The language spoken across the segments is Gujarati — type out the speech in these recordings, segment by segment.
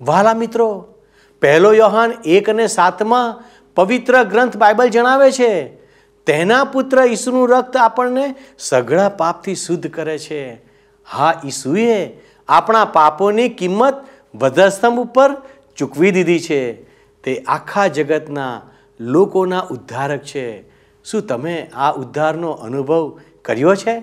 વાલા મિત્રો, પહેલો યોહાન એક અને સાતમાં પવિત્ર ગ્રંથ બાઇબલ જણાવે છે, તેના પુત્ર ઈસુનું રક્ત આપણને સઘળા પાપથી શુદ્ધ કરે છે. હા, ઈસુએ આપણા પાપોની કિંમત વધસ્તંભ ઉપર ચૂકવી દીધી છે. તે આખા જગતના લોકોના ઉદ્ધારક છે. શું તમે આ ઉદ્ધારનો અનુભવ કર્યો છે?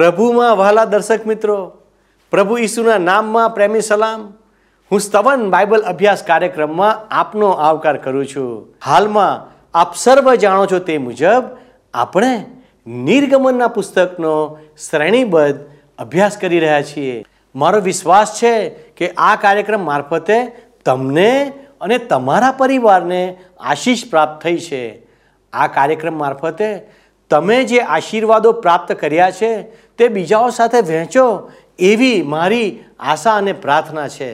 પ્રભુમાં વહાલા દર્શક મિત્રો, પ્રભુ ઈસુના નામમાં પ્રેમી સલામ, હું સ્તવન બાઇબલ અભ્યાસ કાર્યક્રમમાં આપનો આવકાર કરું છું. હાલમાં આપ સર્વ જાણો છો તે મુજબ, આપણે નિર્ગમનના પુસ્તકનો શ્રેણીબદ્ધ અભ્યાસ કરી રહ્યા છીએ. મારો વિશ્વાસ છે કે આ કાર્યક્રમ મારફતે તમને અને તમારા પરિવારને આશીષ પ્રાપ્ત થઈ છે. આ કાર્યક્રમ મારફતે તમે જે આશીર્વાદો પ્રાપ્ત કર્યા છે, તે બીજાઓ સાથે વહેંચો એવી મારી આશા અને પ્રાર્થના છે.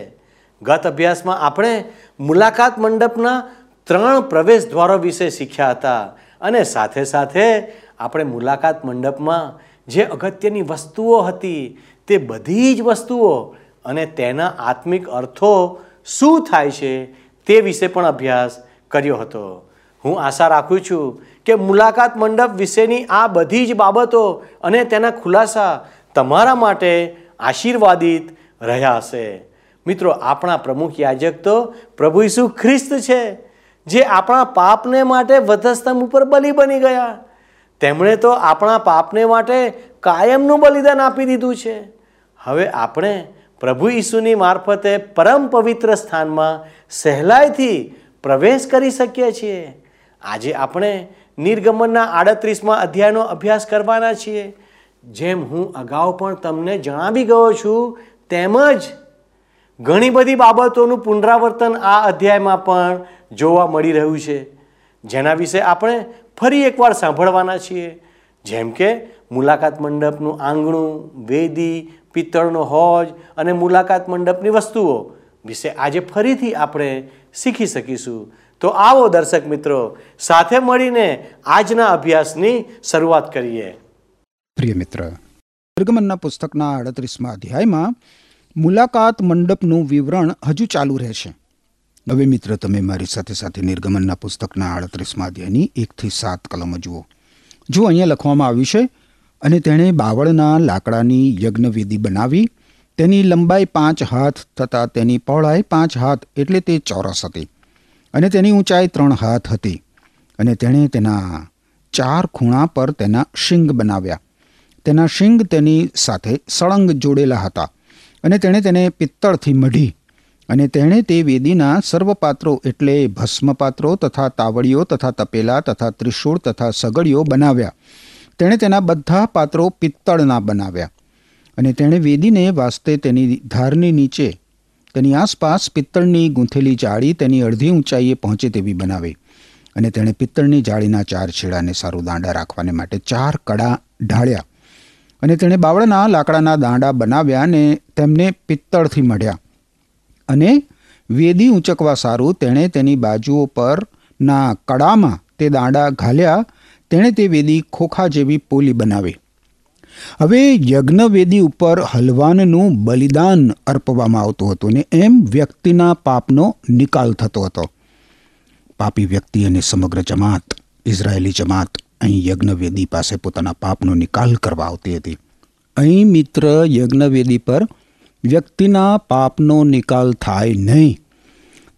ગત અભ્યાસમાં આપણે મુલાકાત મંડપના ત્રણ પ્રવેશ દ્વારો વિશે શીખ્યા હતા અને સાથે સાથે આપણે મુલાકાત મંડપમાં જે અગત્યની વસ્તુઓ હતી, તે બધી જ વસ્તુઓ અને તેના આત્મિક અર્થો શું થાય છે, તે વિશે પણ અભ્યાસ કર્યો હતો. હું આશા રાખું છું કે મુલાકાત મંડપ વિશેની આ બધી જ બાબતો અને તેના ખુલાસા તમારા માટે આશીર્વાદિત રહ્યા હશે મિત્રો, આપણા પ્રમુખ યાજક તો પ્રભુ ઈસુ ખ્રિસ્ત છે, જે આપણા પાપને માટે વધસ્તંભ ઉપર બલિ બની ગયા. તેમણે તો આપણા પાપને માટે કાયમનું બલિદાન આપી દીધું છે. હવે આપણે પ્રભુ ઈસુની મારફતે પરમ પવિત્ર સ્થાનમાં સહેલાઈથી પ્રવેશ કરી શકીએ છીએ. આજે આપણે નિર્ગમનના આડત્રીસમાં અધ્યાયનો અભ્યાસ કરવાના છીએ. જેમ હું અગાઉ પણ તમને જણાવી ગયો છું, તેમજ ઘણી બધી બાબતોનું પુનરાવર્તન આ અધ્યાયમાં પણ જોવા મળી રહ્યું છે. જેના વિશે આપણે ફરી એકવાર સાંભળવાના છીએ. જેમ કે મુલાકાત મંડપનું આંગણું, વેદી, પિત્તળનો હોજ અને મુલાકાત મંડપની વસ્તુઓ વિશે આજે ફરીથી આપણે શીખી શકીશું. તો આવો દર્શક મિત્રો, સાથે મળીને આજના અભ્યાસની શરૂઆત કરીએ. પ્રિય મિત્ર, નિર્ગમનના પુસ્તકના આડત્રીસમાં અધ્યાયમાં મુલાકાત મંડપનું વિવરણ હજુ ચાલુ રહેશે. હવે મિત્ર, તમે મારી સાથે સાથે નિર્ગમનના પુસ્તકના આડત્રીસમાં અધ્યાયની એકથી સાત કલમ જુઓ. જો અહીંયા લખવામાં આવ્યું છે, અને તેણે બાવળના લાકડાની યજ્ઞવેદી બનાવી, તેની લંબાઈ પાંચ હાથ તથા તેની પહોળાઈ પાંચ હાથ એટલે તે ચોરસ હતી. અને તેની ઊંચાઈ ત્રણ હાથ હતી અને તેણે તેના ચાર ખૂણા પર તેના શિંગ બનાવ્યા. તેના શિંગ તેની સાથે સળંગ જોડેલા હતા અને તેણે તેને પિત્તળથી મઢી અને તેણે તે વેદીના સર્વપાત્રો એટલે ભસ્મપાત્રો તથા તાવડીઓ તથા તપેલા તથા ત્રિશૂળ તથા સગડીઓ બનાવ્યા. તેણે તેના બધા પાત્રો પિત્તળના બનાવ્યા અને તેણે વેદીને વાસ્તે તેની ધારની નીચે તેની આસપાસ પિત્તળની ગૂંથેલી જાળી તેની અડધી ઊંચાઈએ પહોંચે તેવી બનાવી અને તેણે પિત્તળની જાળીના ચાર છેડાને સારું દાંડા રાખવાને માટે ચાર કડા ઢાળ્યા અને તેણે બાવળના લાકડાના દાંડા બનાવ્યા અને તેમને પિત્તળથી મઢ્યા અને વેદી ઊંચકવા સારું તેણે તેની બાજુઓ પરના કડામાં તે દાંડા ઘાલ્યા. તેણે તે વેદી ખોખા જેવી પોલી બનાવી. હવે યજ્ઞવેદી ઉપર હલવાનનું બલિદાન અર્પવામાં આવતું હતું ને એમ વ્યક્તિના પાપનો નિકાલ થતો હતો. પાપી વ્યક્તિ અને સમગ્ર જમાત, ઇઝરાયેલી જમાત અહીં યજ્ઞવેદી પાસે પોતાના પાપનો નિકાલ કરવા આવતી હતી. અહીં મિત્ર, યજ્ઞવેદી પર વ્યક્તિના પાપનો નિકાલ થાય નહીં.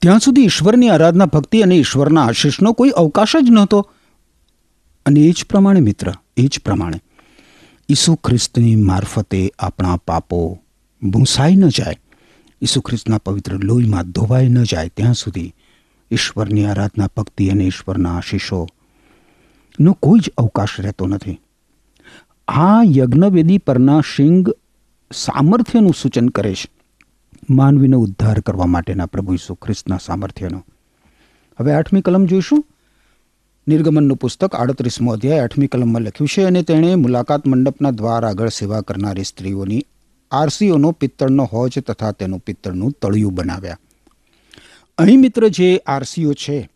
ત્યાં સુધી ઈશ્વરની આરાધના ભક્તિ અને ઈશ્વરના આશીષનો કોઈ અવકાશ જ નહોતો. અને એ જ પ્રમાણે મિત્ર, એ જ પ્રમાણે ઈસુ ખ્રિસ્તની મારફતે આપણા પાપો ભૂંસાઈ ન જાય. ઈસુ ખ્રિસ્તના પવિત્ર લોહીમાં ધોવાઈ ન જાય. ત્યાં સુધી ઈશ્વરની આરાધના ભક્તિ અને ઈશ્વરના આશીષો કોઈ જ અવકાશ રહેતો નથી. આ યજ્ઞવેદી પરના શિંગ સામર્થ્યનું સૂચન કરે છે. માનવીનો ઉદ્ધાર કરવા માટેના પ્રભુ ઈસુ ખ્રિસ્તના સામર્થ્યનો. હવે આઠમી કલમ જોઈશું. નિર્ગમનનું પુસ્તક આડત્રીસમો અધ્યાય આઠમી કલમમાં લખ્યું છે અને તેણે મુલાકાત મંડપના દ્વાર આગળ સેવા કરનારી સ્ત્રીઓની આરસીઓનો પિત્તળનો હોજ તથા તેનું પિત્તળનું તળિયું બનાવ્યા. અહીં મિત્ર જે આરસીઓ છે,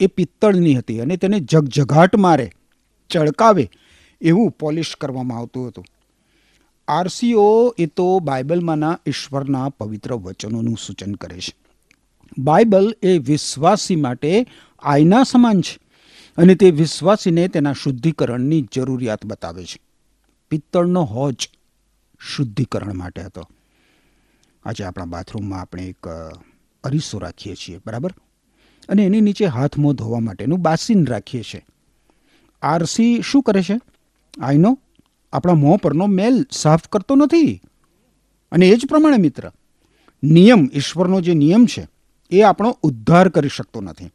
એ પિત્તળની હતી અને તેને જગજગાટ મારે, ચળકાવે એવું પોલિશ કરવામાં આવતું હતું. આરસીઓ એ તો બાઇબલમાંના ઈશ્વરના પવિત્ર વચનોનું સૂચન કરે છે. બાઇબલ એ વિશ્વાસી માટે આયના સમાન છે. અને તે વિશ્વાસીને તેના શુદ્ધિકરણની જરૂરિયાત બતાવે છે. પિત્તળનો હોજ શુદ્ધિકરણ માટે હતો. આજે આપણા બાથરૂમમાં આપણે એક અરીસો રાખીએ છીએ, બરાબર? અને એની નીચે હાથ મોં ધોવા માટેનું બાસિન રાખીએ છીએ. આરસી શું કરે છે? આઈનો આપણા મોં પરનો મેલ સાફ કરતો નથી. અને એ જ પ્રમાણે મિત્ર, નિયમ, ઈશ્વરનો જે નિયમ છે, એ આપણો ઉદ્ધાર કરી શકતો નથી.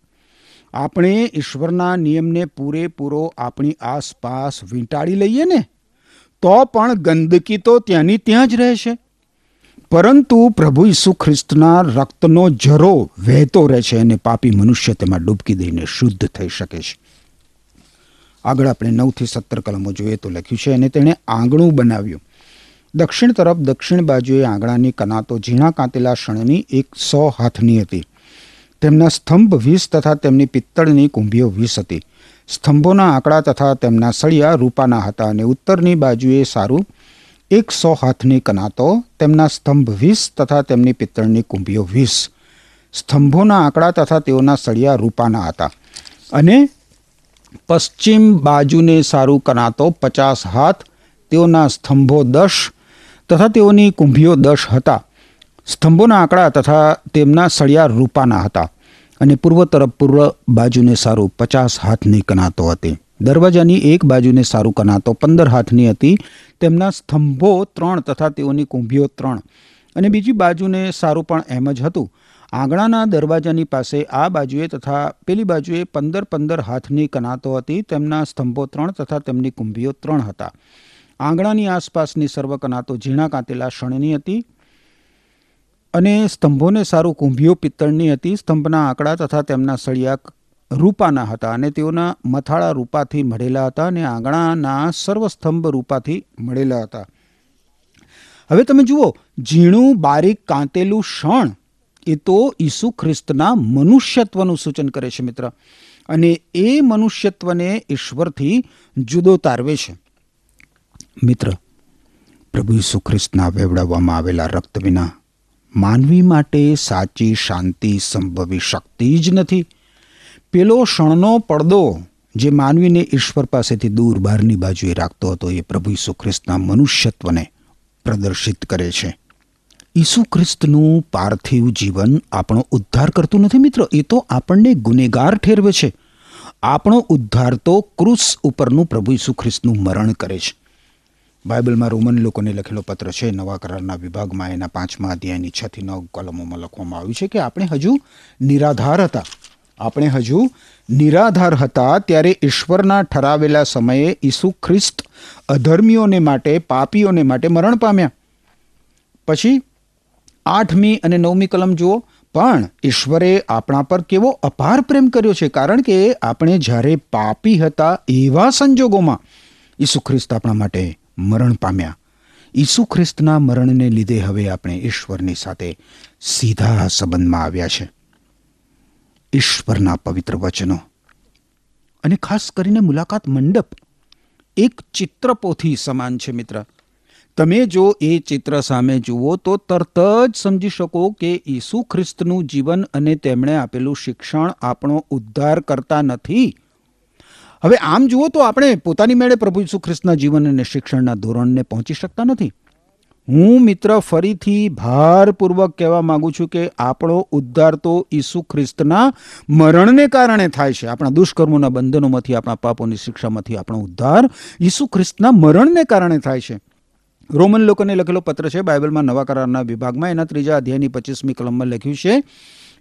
આપણે ઈશ્વરના નિયમને પૂરેપૂરો આપણી આસપાસ વીંટાળી લઈએ ને, તો પણ ગંદકી તો ત્યાંની ત્યાં જ રહેશે. પરંતુ પ્રભુ ઈસુ ખ્રિસ્તના રક્તનો જરો વહેતો રહે છે અને પાપી મનુષ્ય તેમાં ડૂબકી દઈને શુદ્ધ થઈ શકે છે. આગળ આપણે નવથી સત્તર કલમો જોઈએ તો લખ્યું છે, અને તેણે આંગણું બનાવ્યું. દક્ષિણ તરફ દક્ષિણ બાજુએ આંગણાની કનાતો ઝીણા કાંતેલા શણની એક સો હાથની હતી. તેમના સ્તંભ વીસ તથા તેમની પિત્તળની કુંભીઓ વીસ હતી. સ્તંભોના આંકડા તથા તેમના સળિયા રૂપાના હતા અને ઉત્તરની બાજુએ સારું એકસો હાથની કનાતો, તેમના સ્તંભ વીસ તથા તેમની પિત્તળની કુંભીઓ વીસ. સ્તંભોના આંકડા તથા તેઓના સળિયા રૂપાના હતા. અને પશ્ચિમ બાજુને સારું કનાતો પચાસ હાથ, તેઓના સ્તંભો દસ તથા તેઓની કુંભીઓ દસ હતા. સ્તંભોના આંકડા તથા તેમના સળિયા રૂપાના હતા અને પૂર્વ તરફ પૂર્વ બાજુને સારું પચાસ હાથની કનાતો હતી. દરવાજાની એક બાજુને સારું કનાતો પંદર હાથની હતી. તેમના સ્તંભો ત્રણ તથા તેઓની કુંભીઓ ત્રણ. અને બીજી બાજુને સારું પણ એમ જ હતું. આંગણાના દરવાજાની પાસે આ બાજુએ તથા પેલી બાજુએ પંદર પંદર હાથની કનાતો હતી. તેમના સ્તંભો ત્રણ તથા તેમની કુંભીઓ ત્રણ હતા. આંગણાની આસપાસની સર્વ કનાતો ઝીણા કાંતેલા શણની હતી. અને સ્તંભોને સારું કુંભીઓ પિત્તળની હતી. સ્તંભના આંકડા તથા તેમના સળિયા રૂપાના હતા અને તેઓના મથાળા રૂપાથી મળેલા હતા અને આંગણાના સર્વ સ્તંભ રૂપાથી મળેલા હતા. હવે તમે જુઓ, ઝીણું, બારીક, કાંતેલું શણ, એ તો ઈસુ ખ્રિસ્તના મનુષ્યત્વનું સૂચન કરે છે મિત્ર. અને એ મનુષ્યત્વને ઈશ્વરથી જુદો તારવે છે. મિત્ર, પ્રભુ ઈસુ ખ્રિસ્તના વેવડાવવામાં આવેલા રક્ત વિના માનવી માટે સાચી શાંતિ સંભવી શકતી જ નથી. પેલો ક્ષણનો પડદો જે માનવીને ઈશ્વર પાસેથી દૂર બહારની બાજુએ રાખતો હતો એ પ્રભુ ઈસુ ખ્રિસ્તના મનુષ્યત્વને પ્રદર્શિત કરે છે. ઈસુ ખ્રિસ્તનું પાર્થિવ જીવન આપણો ઉદ્ધાર કરતું નથી મિત્ર, એ તો આપણને ગુનેગાર ઠેરવે છે. આપણો ઉદ્ધાર તો ક્રુસ ઉપરનું પ્રભુ ઈસુ ખ્રિસ્તનું મરણ કરે છે. બાઇબલમાં રોમન લોકોને લખેલો પત્ર છે, નવા કરારના વિભાગમાં એના પાંચમા અધ્યાયની છથી નવ કલમોમાં લખવામાં આવ્યું છે કે આપણે હજુ નિરાધાર હતા. આપણે હજુ નિરાધાર હતા ત્યારે ઈશ્વરના ઠરાવેલા સમયે ઈસુ ખ્રિસ્ત અધર્મીઓને માટે, પાપીઓને માટે મરણ પામ્યા. પછી આઠમી અને નવમી કલમ જુઓ, પણ ઈશ્વરે આપણા પર કેવો અપાર પ્રેમ કર્યો છે, કારણ કે આપણે જ્યારે પાપી હતા એવા સંજોગોમાં ઈસુ ખ્રિસ્ત આપણા માટે મરણ પામ્યા. ઈસુ ખ્રિસ્તના મરણને લીધે હવે આપણે ઈશ્વરની સાથે સીધા સંબંધમાં આવ્યા છે. ઈશ્વરના પવિત્ર વચનો અને ખાસ કરીને મુલાકાત મંડપ એક ચિત્રપોથી સમાન છે મિત્ર. તમે જો એ ચિત્ર સામે જુઓ તો તરત જ સમજી શકો કે ઈસુ ખ્રિસ્તનું જીવન અને તેમણે આપેલું શિક્ષણ આપણો ઉદ્ધાર કરતા નથી. હવે આમ જુઓ તો આપણે પોતાની મેળે પ્રભુ ઈસુ ખ્રિસ્તના જીવન અને શિક્ષણના ધોરણને પહોંચી શકતા નથી. હું મિત્ર ફરીથી ભારપૂર્વક કહેવા માંગુ છું કે આપણો ઉદ્ધાર તો ઈસુ ખ્રિસ્તના મરણને કારણે થાય છે. આપણા દુષ્કર્મોના બંધનોમાંથી, આપણા પાપોની શિક્ષામાંથી આપણો ઉદ્ધાર ઈસુ ખ્રિસ્તના મરણને કારણે થાય છે. રોમન લોકોને લખેલો પત્ર છે, બાઇબલમાં નવા કરારના વિભાગમાં, એના ત્રીજા અધ્યાયની પચીસમી કલમમાં લખ્યું છે,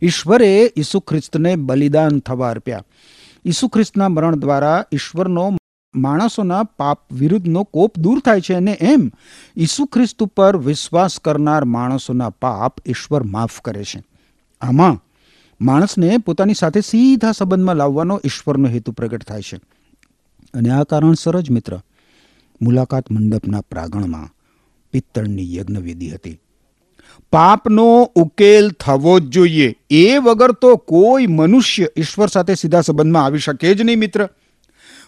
ઈશ્વરે ઈસુ ખ્રિસ્તને બલિદાન થવા અર્પ્યા. ઈસુ ખ્રિસ્તના મરણ દ્વારા ઈશ્વરનો માણસોના પાપ વિરુદ્ધનો કોપ દૂર થાય છે અને એમ ઈસુ ખ્રિસ્ત ઉપર વિશ્વાસ કરનાર માણસોના પાપ ઈશ્વર માફ કરે છે. આમાં માણસને પોતાની સાથે સીધા સંબંધમાં લાવવાનો ઈશ્વરનો હેતુ પ્રગટ થાય છે. અને આ કારણસર જ મિત્ર, મુલાકાત મંડપના પ્રાંગણમાં પિત્તળની યજ્ઞવેદી હતી. પાપનો ઉકેલ થવો જ જોઈએ. એ વગર તો કોઈ મનુષ્ય ઈશ્વર સાથે સીધા સંબંધમાં આવી શકે જ નહીં, મિત્ર.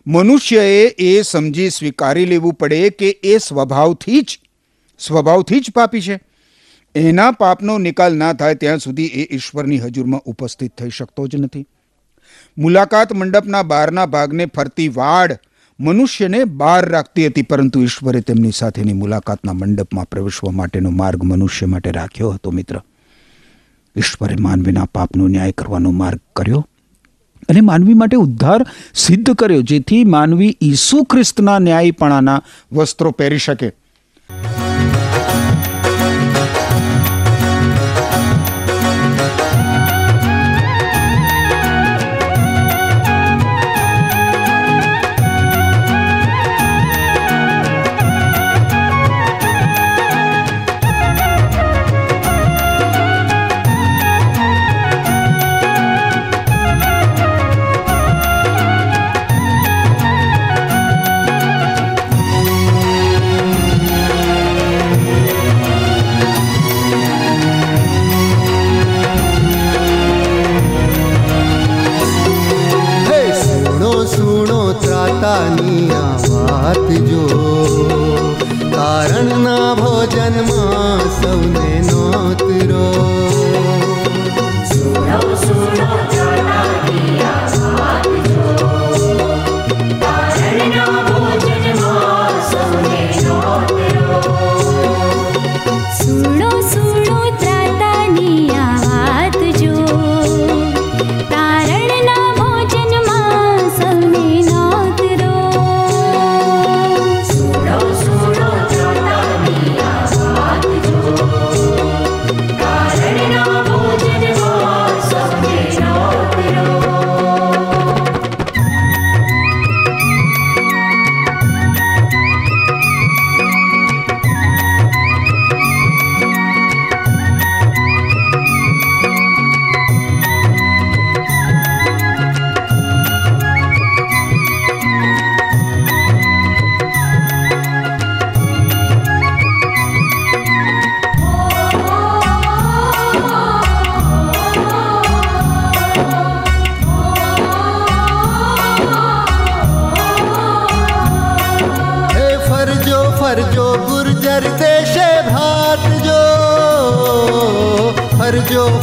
મનુષ્યએ એ સમજી સ્વીકારી લેવું પડે કે એ સ્વભાવથી જ સ્વભાવથી જ પાપી છે. એના પાપનો નિકાલ ના થાય ત્યાં સુધી એ ઈશ્વરની હજુરમાં ઉપસ્થિત થઈ શકતો જ નથી. મુલાકાત મંડપના બહારના ભાગને ફરતી વાડ મનુષ્યને બહાર રાખતી હતી, પરંતુ ઈશ્વરે તેમની સાથેની મુલાકાતના મંડપમાં પ્રવેશવા માટેનો માર્ગ મનુષ્ય માટે રાખ્યો હતો, મિત્ર. ઈશ્વરે માનવીના પાપનો ન્યાય કરવાનો માર્ગ કર્યો અને માનવી માટે ઉદ્ધાર સિદ્ધ કર્યો, જેથી માનવી ઈસુ ખ્રિસ્તના ન્યાયપણાના વસ્ત્રો પહેરી શકે. ત્રાતાની આ વાત જો. કારણના ભોજનમાં સૌને નોતરો.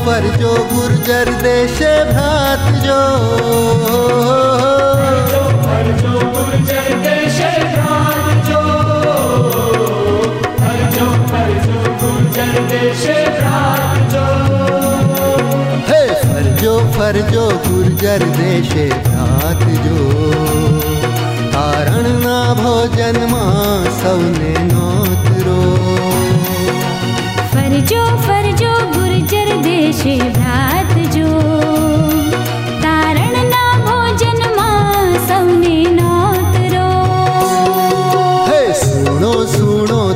ફરજો ગુર્જર દેશે ભાત જો હે ફરજો ફરજો ગુર્જર દેશે ભાત જો તારણના ભોજનમાં સૌને નોતરો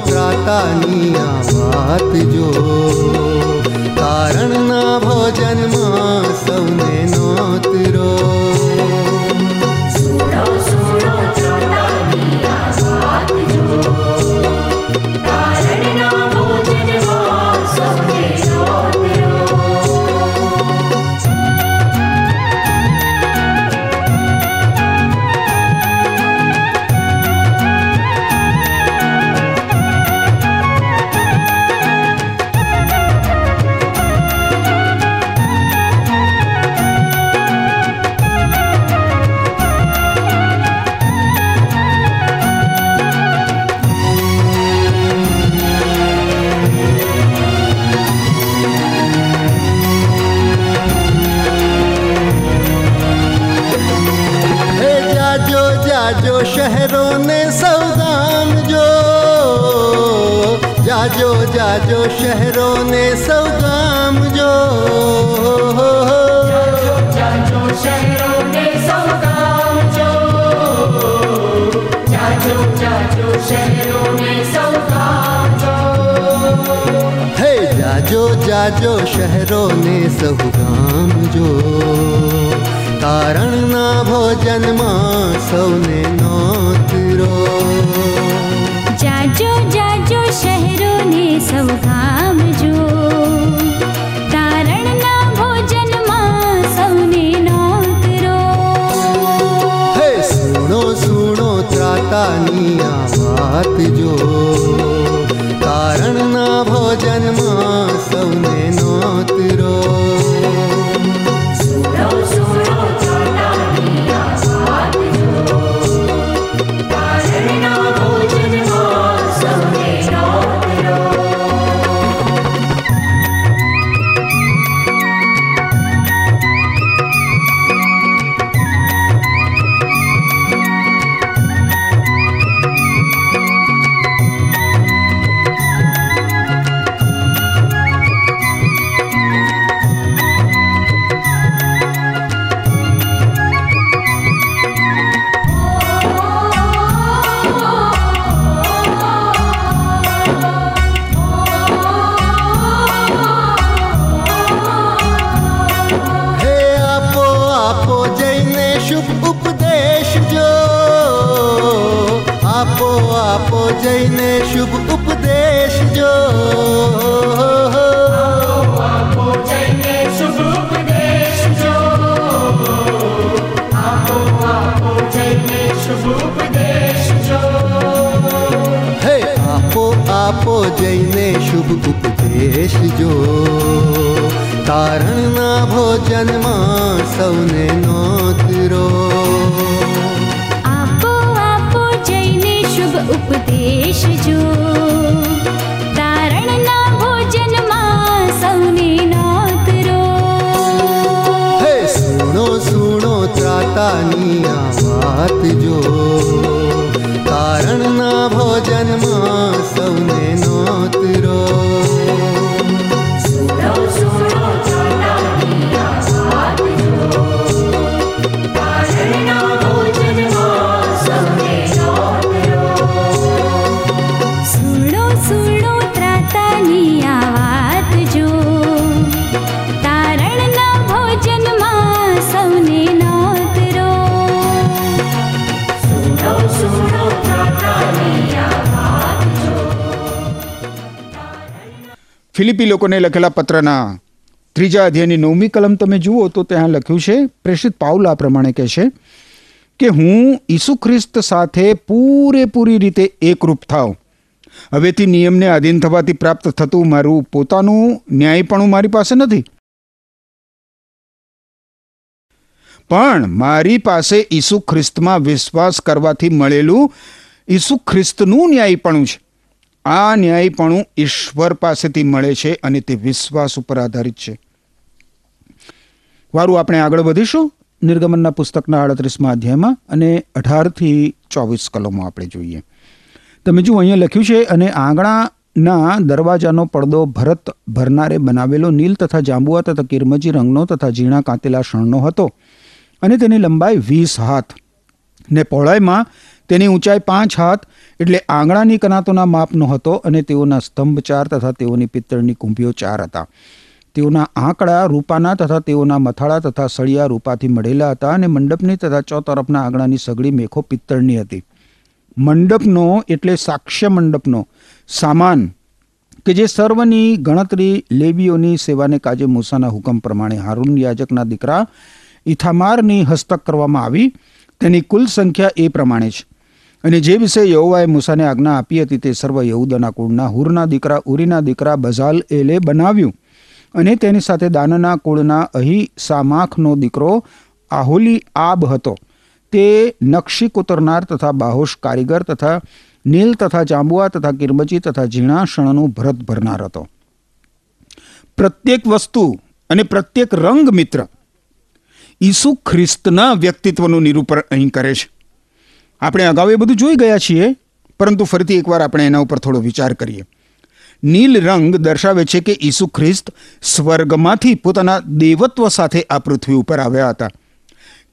ત્રાતાની આ વાત જો. જાજો શહેરોને સૌ ગામ જો હે જાજો જાજો શહેરોને સહુ ગામ જો તારણના ભોજનમાં સૌને નોતરો જાજો જાજો શહેરોને સૌ ગામજો ત્રાતાની આ વાત જો કારણના ભોજનમાં સૌને નોતરો જઈને શુભ ઉપદેશ જો આપો આપો જઈને શુભ ઉપદેશ જો હે આપો આપો જઈને શુભ ઉપદેશ જો તારણના ભોજનમાં સૌને નોતરો. આપો આપો જઈને શુભ ઉપદેશ જો. તારણના ભોજનમાં સૌને નોતરો. હે સુણો સુણો ત્રાતાની આ વાત જો. તારણના ભોજનમાં સૌને ફિલિપી લોકોને લખેલા પત્રના ત્રીજા અધ્યાયની નવમી કલમ તમે જુઓ તો ત્યાં લખ્યું છે, પ્રેષિત પાઉલ આ પ્રમાણે કહે છે કે હું ઈસુ ખ્રિસ્ત સાથે પૂરેપૂરી રીતે એકરૂપ થાવ. હવેથી નિયમને આધીન થવાથી પ્રાપ્ત થતું મારું પોતાનું ન્યાયપણું મારી પાસે નથી. પણ મારી પાસે ઈસુ ખ્રિસ્તમાં વિશ્વાસ કરવાથી મળેલું ઈસુ ખ્રિસ્તનું ન્યાયપણું છે. આ ન્યાયપણું ઈશ્વર પાસેથી મળે છે અને તે વિશ્વાસ ઉપર આધારિત છે. વારું, આપણે આગળ વધીશું. નિર્ગમનના પુસ્તકના આડત્રીસમાં અધ્યાયમાં અને અઢારથી ચોવીસ કલમો આપણે જોઈએ. તમે જુઓ, અહીંયા લખ્યું છે, અને આંગણાના દરવાજાનો પડદો ભરત ભરનારે બનાવેલો, નીલ તથા જાંબુઆ તથા કિરમજી રંગનો તથા ઝીણા કાંતેલા શણનો હતો. અને તેની લંબાઈ વીસ હાથ. ને પહોળાઈમાં તેની ઊંચાઈ પાંચ હાથ એટલે આંગણાની કનાતોના માપનો હતો અને તેઓના સ્તંભ ચાર તથા તેઓની પિત્તળની કુંભીઓ ચાર હતા. તેઓના આંકડા રૂપાના તથા તેઓના મથાળા તથા સળિયા રૂપાથી મળેલા હતા અને મંડપની તથા ચો તરફના આંગણાની સગડી મેખો પિત્તળની હતી. મંડપનો એટલે સાક્ષ્ય મંડપનો સામાન કે જે સર્વની ગણતરી લેબીઓની સેવાને કાજે મૂસાના હુકમ પ્રમાણે હારૂન યાજકના દીકરા ઇથામારની હસ્તક કરવામાં આવી. તેની કુલ સંખ્યા એ પ્રમાણે છે અને જે વિશે યહોવાએ મૂસાને આજ્ઞા આપી હતી તે સર્વ યહુદાના કુળના હુરના દીકરા, ઉરીના દીકરા બઝાલ એલે બનાવ્યું. અને તેની સાથે દાનના કુળના અહી સામાખનો દીકરો આહોલી આબ હતો. તે નકશી કુતરનાર તથા બાહોશ કારીગર તથા નીલ તથા જાંબુઆ તથા કિરમચી તથા ઝીણા શણનું ભરત ભરનાર હતો. પ્રત્યેક વસ્તુ અને પ્રત્યેક રંગ મિત્ર ઈસુ ખ્રિસ્તના વ્યક્તિત્વનું નિરૂપણ અહીં કરે છે. આપણે અગાઉ એ બધું જોઈ ગયા છીએ, પરંતુ ફરીથી એકવાર આપણે એના ઉપર થોડો વિચાર કરીએ. નીલ રંગ દર્શાવે છે કે ઈસુ ખ્રિસ્ત સ્વર્ગમાંથી પોતાના દેવત્વ સાથે આ પૃથ્વી ઉપર આવ્યા હતા.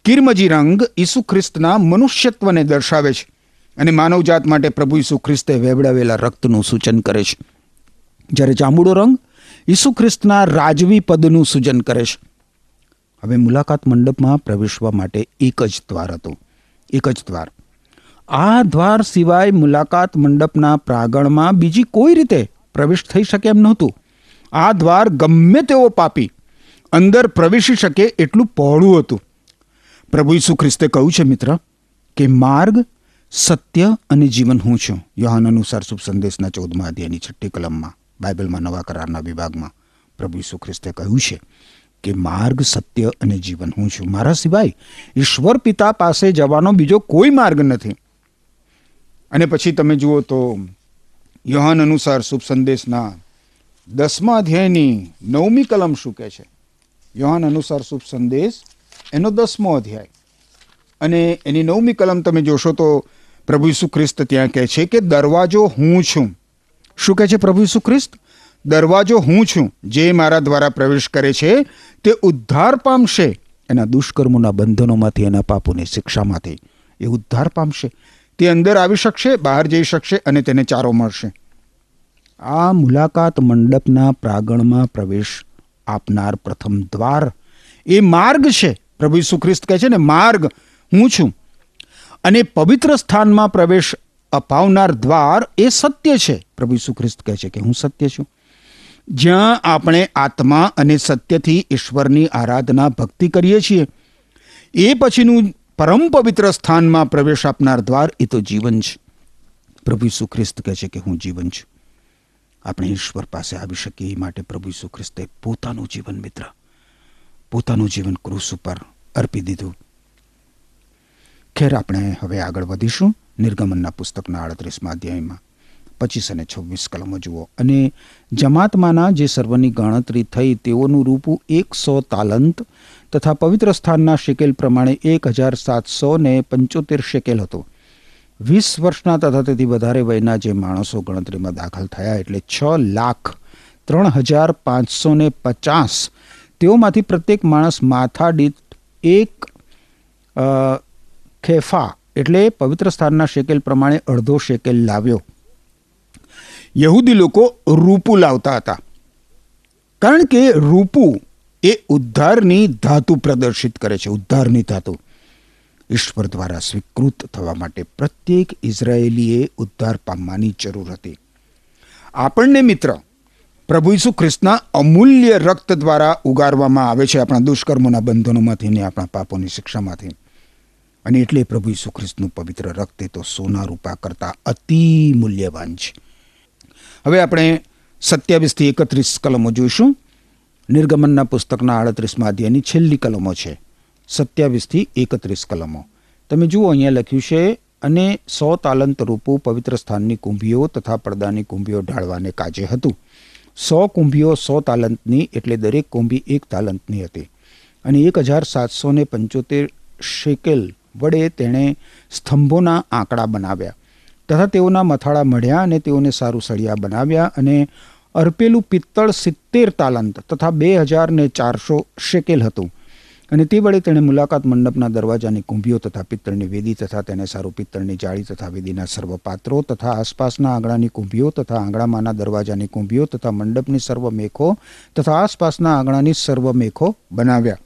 કિરમજી રંગ ઈસુ ખ્રિસ્તના મનુષ્યત્વને દર્શાવે છે અને માનવજાત માટે પ્રભુ ઈસુ ખ્રિસ્તે વેવડાવેલા રક્તનું સૂચન કરે છે. જ્યારે જાંબુડો રંગ ઈસુ ખ્રિસ્તના રાજવી પદનું સૂચન કરે છે. હવે મુલાકાત મંડપમાં પ્રવેશવા માટે એક જ દ્વાર હતું. એક જ દ્વાર. આ દ્વાર સિવાય મુલાકાત મંડપના પ્રાંગણમાં બીજી કોઈ રીતે પ્રવેશ થઈ શકે એમ નહોતું. આ દ્વાર ગમે તેવો પાપી અંદર પ્રવેશી શકે એટલું પહોળું હતું. પ્રભુ ઈસુ ખ્રિસ્તે કહ્યું છે, મિત્ર, કે માર્ગ, સત્ય અને જીવન હું છું. યોહાન અનુસાર શુભ સંદેશના ચૌદમા અધ્યાયની છઠ્ઠી કલમમાં, બાઇબલમાં નવા કરારના વિભાગમાં પ્રભુ ઈસુ ખ્રિસ્તે કહ્યું છે કે માર્ગ, સત્ય અને જીવન હું છું. મારા સિવાય ઈશ્વર પિતા પાસે જવાનો બીજો કોઈ માર્ગ નથી. અને પછી તમે જુઓ તો યોહાન અનુસાર શુભ સંદેશના દસમા અધ્યાયની નવમી કલમ શું કહે છે? યોહાન અનુસાર શુભ સંદેશ, એનો દસમો અધ્યાય. અને એની નવમી કલમ તમે જોશો તો પ્રભુ ઈસુ ખ્રિસ્ત ત્યાં કહે છે કે દરવાજો હું છું. શું કહે છે પ્રભુ ઈસુ ખ્રિસ્ત? દરવાજો હું છું, જે મારા દ્વારા પ્રવેશ કરે છે, તે ઉદ્ધાર પામશે. એના દુષ્કર્મોના બંધનોમાંથી, એના પાપોની શિક્ષામાંથી એ ઉદ્ધાર પામશે. તે અંદર આવી શકશે, બહાર જઈ શકશે અને તેને ચારો મળશે. આ મુલાકાત મંડપના પ્રાગણમાં પ્રવેશ આપનાર પ્રથમ દ્વાર. એ માર્ગ છે, પ્રભુ ઈસુ ખ્રિસ્ત કહે છે ને, માર્ગ. હું છું. અને પવિત્ર સ્થાનમાં પ્રવેશ અપાવનાર દ્વાર એ સત્ય છે, પ્રભુ ઈસુ ખ્રિસ્ત કહે છે કે હું સત્ય છું. જ્યાં આપણે આત્મા અને સત્યથી ઈશ્વરની આરાધના ભક્તિ કરીએ છીએ. એ પછીનું પરમ પવિત્ર સ્થાનમાં પ્રવેશ આપનાર દ્વાર એ તો જીવન છે. પ્રભુ ઈસુ કહે છે કે હું જીવન છું. આપણે ઈશ્વર પાસે આવી શકીએ એ માટે પ્રભુ ઈસુ પોતાનું જીવન મિત્ર, પોતાનું જીવન ક્રુસ ઉપર અર્પી દીધું. ખેર આપણે હવે આગળ વધીશું નિર્ગમનના પુસ્તકના આડત્રીસમાં અધ્યાયમાં. પચીસ અને છવ્વીસ કલમો જુઓ. અને જમાતમાંના જે સર્વની ગણતરી થઈ તેઓનું રૂપું એકસો તાલંત તથા પવિત્ર સ્થાનના શેકેલ પ્રમાણે એક હજાર સાતસો ને પંચોતેર શેકેલ હતો. વીસ વર્ષના તથા તેથી વધારે વયના જે માણસો ગણતરીમાં દાખલ થયા એટલે છ લાખ ત્રણ હજાર પાંચસો ને પચાસ. તેઓમાંથી પ્રત્યેક માણસ માથા દીઠ એક ખેફા એટલે પવિત્ર સ્થાનના શેકેલ પ્રમાણે અડધો શેકેલ લાવ્યો. યહૂદી લોકો રૂપુ લાવતા હતા. કારણ કે રૂપું એ ઉદ્ધારની ધાતુ પ્રદર્શિત કરે છે. ઉદ્ધારની ધાતુ. ઈશ્વર દ્વારા સ્વીકૃત થવા માટે પ્રત્યેક ઇઝરાયેલીએ ઉદ્ધાર પામવાની જરૂર હતી. આપણને મિત્ર, પ્રભુ ઈસુ ખ્રિસ્તના અમૂલ્ય રક્ત દ્વારા ઉગારવામાં આવે છે આપણા દુષ્કર્મોના બંધનોમાંથી ને આપણા પાપોની શિક્ષામાંથી. અને એટલે પ્રભુ ઈસુ ખ્રિસ્તનું પવિત્ર રક્ત એ તો સોના રૂપા કરતાં અતિ મૂલ્યવાન છે. હવે આપણે સત્યાવીસથી એકત્રીસ કલમો જોઈશું. નિર્ગમનના પુસ્તકના આડત્રીસમાં અધ્યાયની છેલ્લી કલમો છે. સત્યાવીસથી એકત્રીસ કલમો. તમે જુઓ, અહીંયા લખ્યું છે, અને સો તાલંત રૂપું પવિત્ર સ્થાનની કુંભીઓ તથા પડદાની કુંભીઓ ઢાળવાને કાજે હતું. સો કુંભીઓ સો તાલંતની એટલે દરેક કુંભી એક તાલંતની હતી. અને એક હજાર સાતસો ને પંચોતેર શેકેલ વડે તેણે સ્તંભોના આંકડા બનાવ્યા. તથા તેઓના મથાળા મળ્યા અને તેઓને સારું સળિયા બનાવ્યા અને અર્પેલું પિત્તળ સિત્તેર તાલંત તથા બે હજાર ને ચારસો શેકેલ હતું. અને તે વડે તેણે મુલાકાત મંડપના દરવાજાની કુંભીઓ તથા પિત્તળની વેદી તથા તેને સારું પિત્તળની જાળી તથા વેદીના સર્વ પાત્રો તથા આસપાસના આંગણાની કુંભીઓ તથા આંગણામાંના દરવાજાની કુંભીઓ તથા મંડપની સર્વ મેખો તથા આસપાસના આંગણાની સર્વ મેખો બનાવ્યા.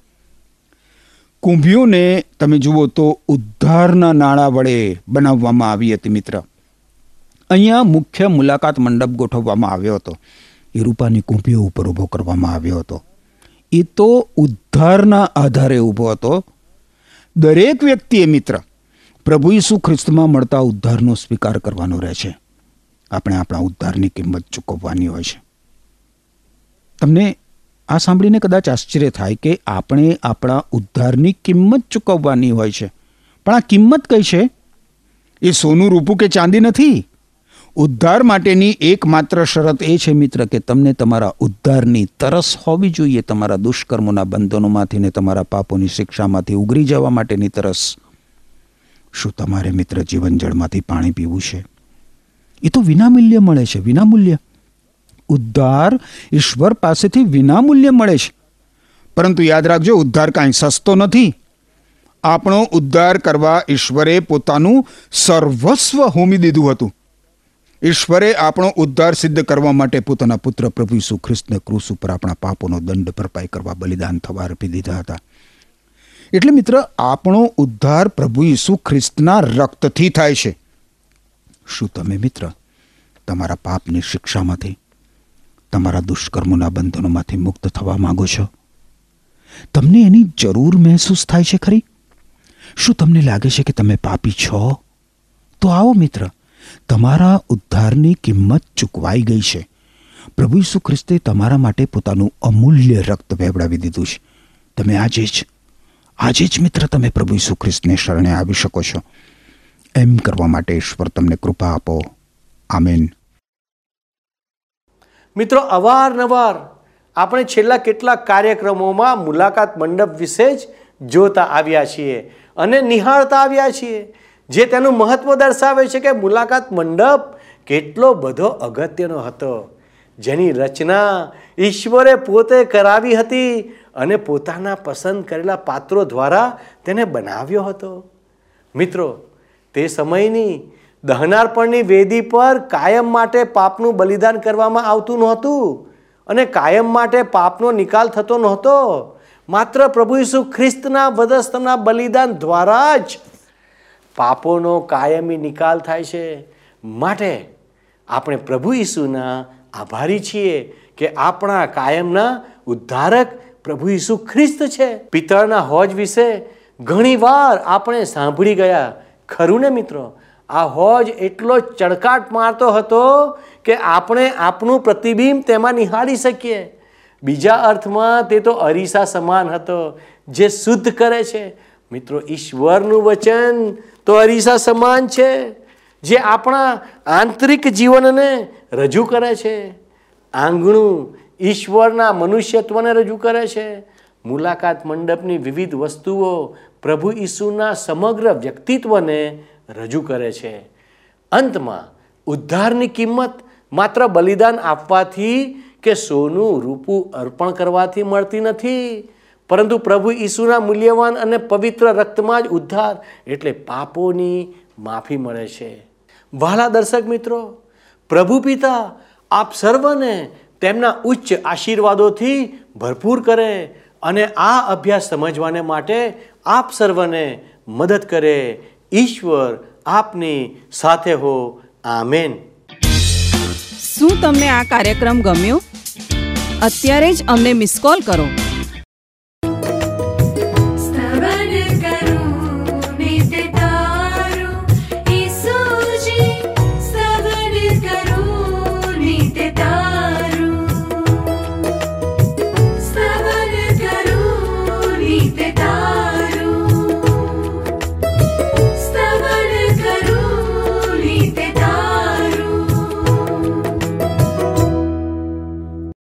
કુંભીઓને તમે જુઓ તો ઉદ્ધારના નાણાં વડે બનાવવામાં આવી હતી મિત્ર. અહીંયા મુખ્ય મુલાકાત મંડપ ગોઠવવામાં આવ્યો હતો. એ રૂપાની કુંભીઓ ઉપર ઊભો કરવામાં આવ્યો હતો. એ તો ઉદ્ધારના આધારે ઊભો હતો. દરેક વ્યક્તિએ મિત્ર. પ્રભુ ઈસુ ખ્રિસ્તમાં મળતા ઉદ્ધારનો સ્વીકાર કરવાનો રહે છે. આપણે આપણા ઉદ્ધારની કિંમત ચૂકવવાની હોય છે. તમને આ સાંભળીને કદાચ આશ્ચર્ય થાય કે આપણે આપણા ઉદ્ધારની કિંમત ચૂકવવાની હોય છે. પણ આ કિંમત કઈ છે? એ સોનું રૂપું કે ચાંદી નથી? ઉદ્ધાર માટેની એકમાત્ર શરત એ છે મિત્ર કે તમને તમારા ઉદ્ધારની તરસ હોવી જોઈએ, તમારા દુષ્કર્મોના બંધનોમાંથી ને તમારા પાપોની શિક્ષામાંથી ઉગરી જવા માટેની તરસ. શું તમારે મિત્ર જીવન જળમાંથી પાણી પીવું છે? એ તો વિનામૂલ્ય મળે છે, વિનામૂલ્ય. ઉદ્ધાર ઈશ્વર પાસેથી વિનામૂલ્યે મળે છે. પરંતુ યાદ રાખજો, ઉદ્ધાર કાંઈ સસ્તો નથી. આપણો ઉદ્ધાર કરવા ઈશ્વરે પોતાનું સર્વસ્વ હોમી દીધું હતું. ઈશ્વરે આપણો ઉદ્ધાર સિદ્ધ કરવા માટે પોતાના પુત્ર પ્રભુ ઈસુ ખ્રિસ્તને ક્રુસ ઉપર આપણા પાપોનો દંડ ભરપાઈ કરવા બલિદાન થવા અર્પી દીધા હતા. એટલે મિત્ર, આપણો ઉદ્ધાર પ્રભુ ઈસુ ખ્રિસ્તના રક્તથી થાય છે. શું તમે મિત્ર, તમારા પાપની શિક્ષામાંથી, તમારા દુષ્કર્મોના બંધનોમાંથી મુક્ત થવા માંગો છો? તમને એની જરૂર મહેસૂસ થાય છે ખરી? શું તમને લાગે છે કે તમે પાપી છો? તો આવો મિત્ર તમારા ઉદ્ધારની કિંમત ચૂકવાઈ ગઈ છે. પ્રભુ ઈસુ ખ્રિસ્તે તમારા માટે પોતાનું અમૂલ્ય રક્ત વહેવડાવી દીધું છે. તમે આજે જ આજે જ મિત્ર તમે પ્રભુ ઈસુ ખ્રિસ્તને શરણે આવી શકો છો. એમ કરવા માટે ઈશ્વર તમને કૃપા આપો. આમેન. મિત્રો, અવારનવાર આપણે છેલ્લા કેટલાક કાર્યક્રમોમાં મુલાકાત મંડપ વિશે જ જોતા આવ્યા છીએ અને નિહાળતા આવ્યા છીએ. જે તેનું મહત્વ દર્શાવે છે કે મુલાકાત મંડપ કેટલો બધો અગત્યનો હતો. જેની રચના ઈશ્વરે પોતે કરાવી હતી અને પોતાના પસંદ કરેલા પાત્રો દ્વારા તેને બનાવ્યો હતો. મિત્રો, તે સમયની દહનાર્પણની વેદી પર કાયમ માટે પાપનું બલિદાન કરવામાં આવતું નહોતું અને કાયમ માટે પાપનો નિકાલ થતો નહોતો. માત્ર પ્રભુ ઈસુ ખ્રિસ્તના વધસ્તના બલિદાન દ્વારા જ પાપોનો કાયમી નિકાલ થાય છે. માટે આપણે પ્રભુ ઈસુના આભારી છીએ કે આપણા કાયમના ઉદ્ધારક પ્રભુ ઈસુ ખ્રિસ્ત છે. પિતળના હોજ વિશે ઘણીવાર આપણે સાંભળી ગયા. ખરું ને મિત્રો? આ હોજ એટલો ચડકાટ મારતો હતો કે આપણે આપણું પ્રતિબિંબ તેમાં નિહાળી શકીએ. બીજા અર્થમાં તે તો અરીસા સમાન હતો, જે શુદ્ધ કરે છે. મિત્રો, ઈશ્વરનું વચન તો અરીસા સમાન છે, જે આપણા આંતરિક જીવનને રજૂ કરે છે. આંગણું ઈશ્વરના મનુષ્યત્વને રજૂ કરે છે. મુલાકાત મંડપની વિવિધ વસ્તુઓ પ્રભુ ઈસુના સમગ્ર વ્યક્તિત્વને રજૂ કરે છે. અંતમાં, ઉદ્ધારની કિંમત માત્ર બલિદાન આપવાથી કે સોનું, રૂપું અર્પણ કરવાથી મળતી નથી. પરંતુ પ્રભુ ઈસુના મૂલ્યવાન અને પવિત્ર રક્તમાં જ ઉદ્ધાર એટલે પાપોની માફી મળે છે. વહાલા દર્શક મિત્રો, પ્રભુ પિતા આપ સર્વને તેમના ઉચ્ચ આશીર્વાદોથી ભરપૂર કરે અને આ અભ્યાસ સમજવાને માટે આપ સર્વને મદદ કરે. ઈશ્વર આપની સાથે હો. આમેન. શું તમને આ કાર્યક્રમ ગમ્યો? અત્યારે જ અમને મિસ કોલ કરો.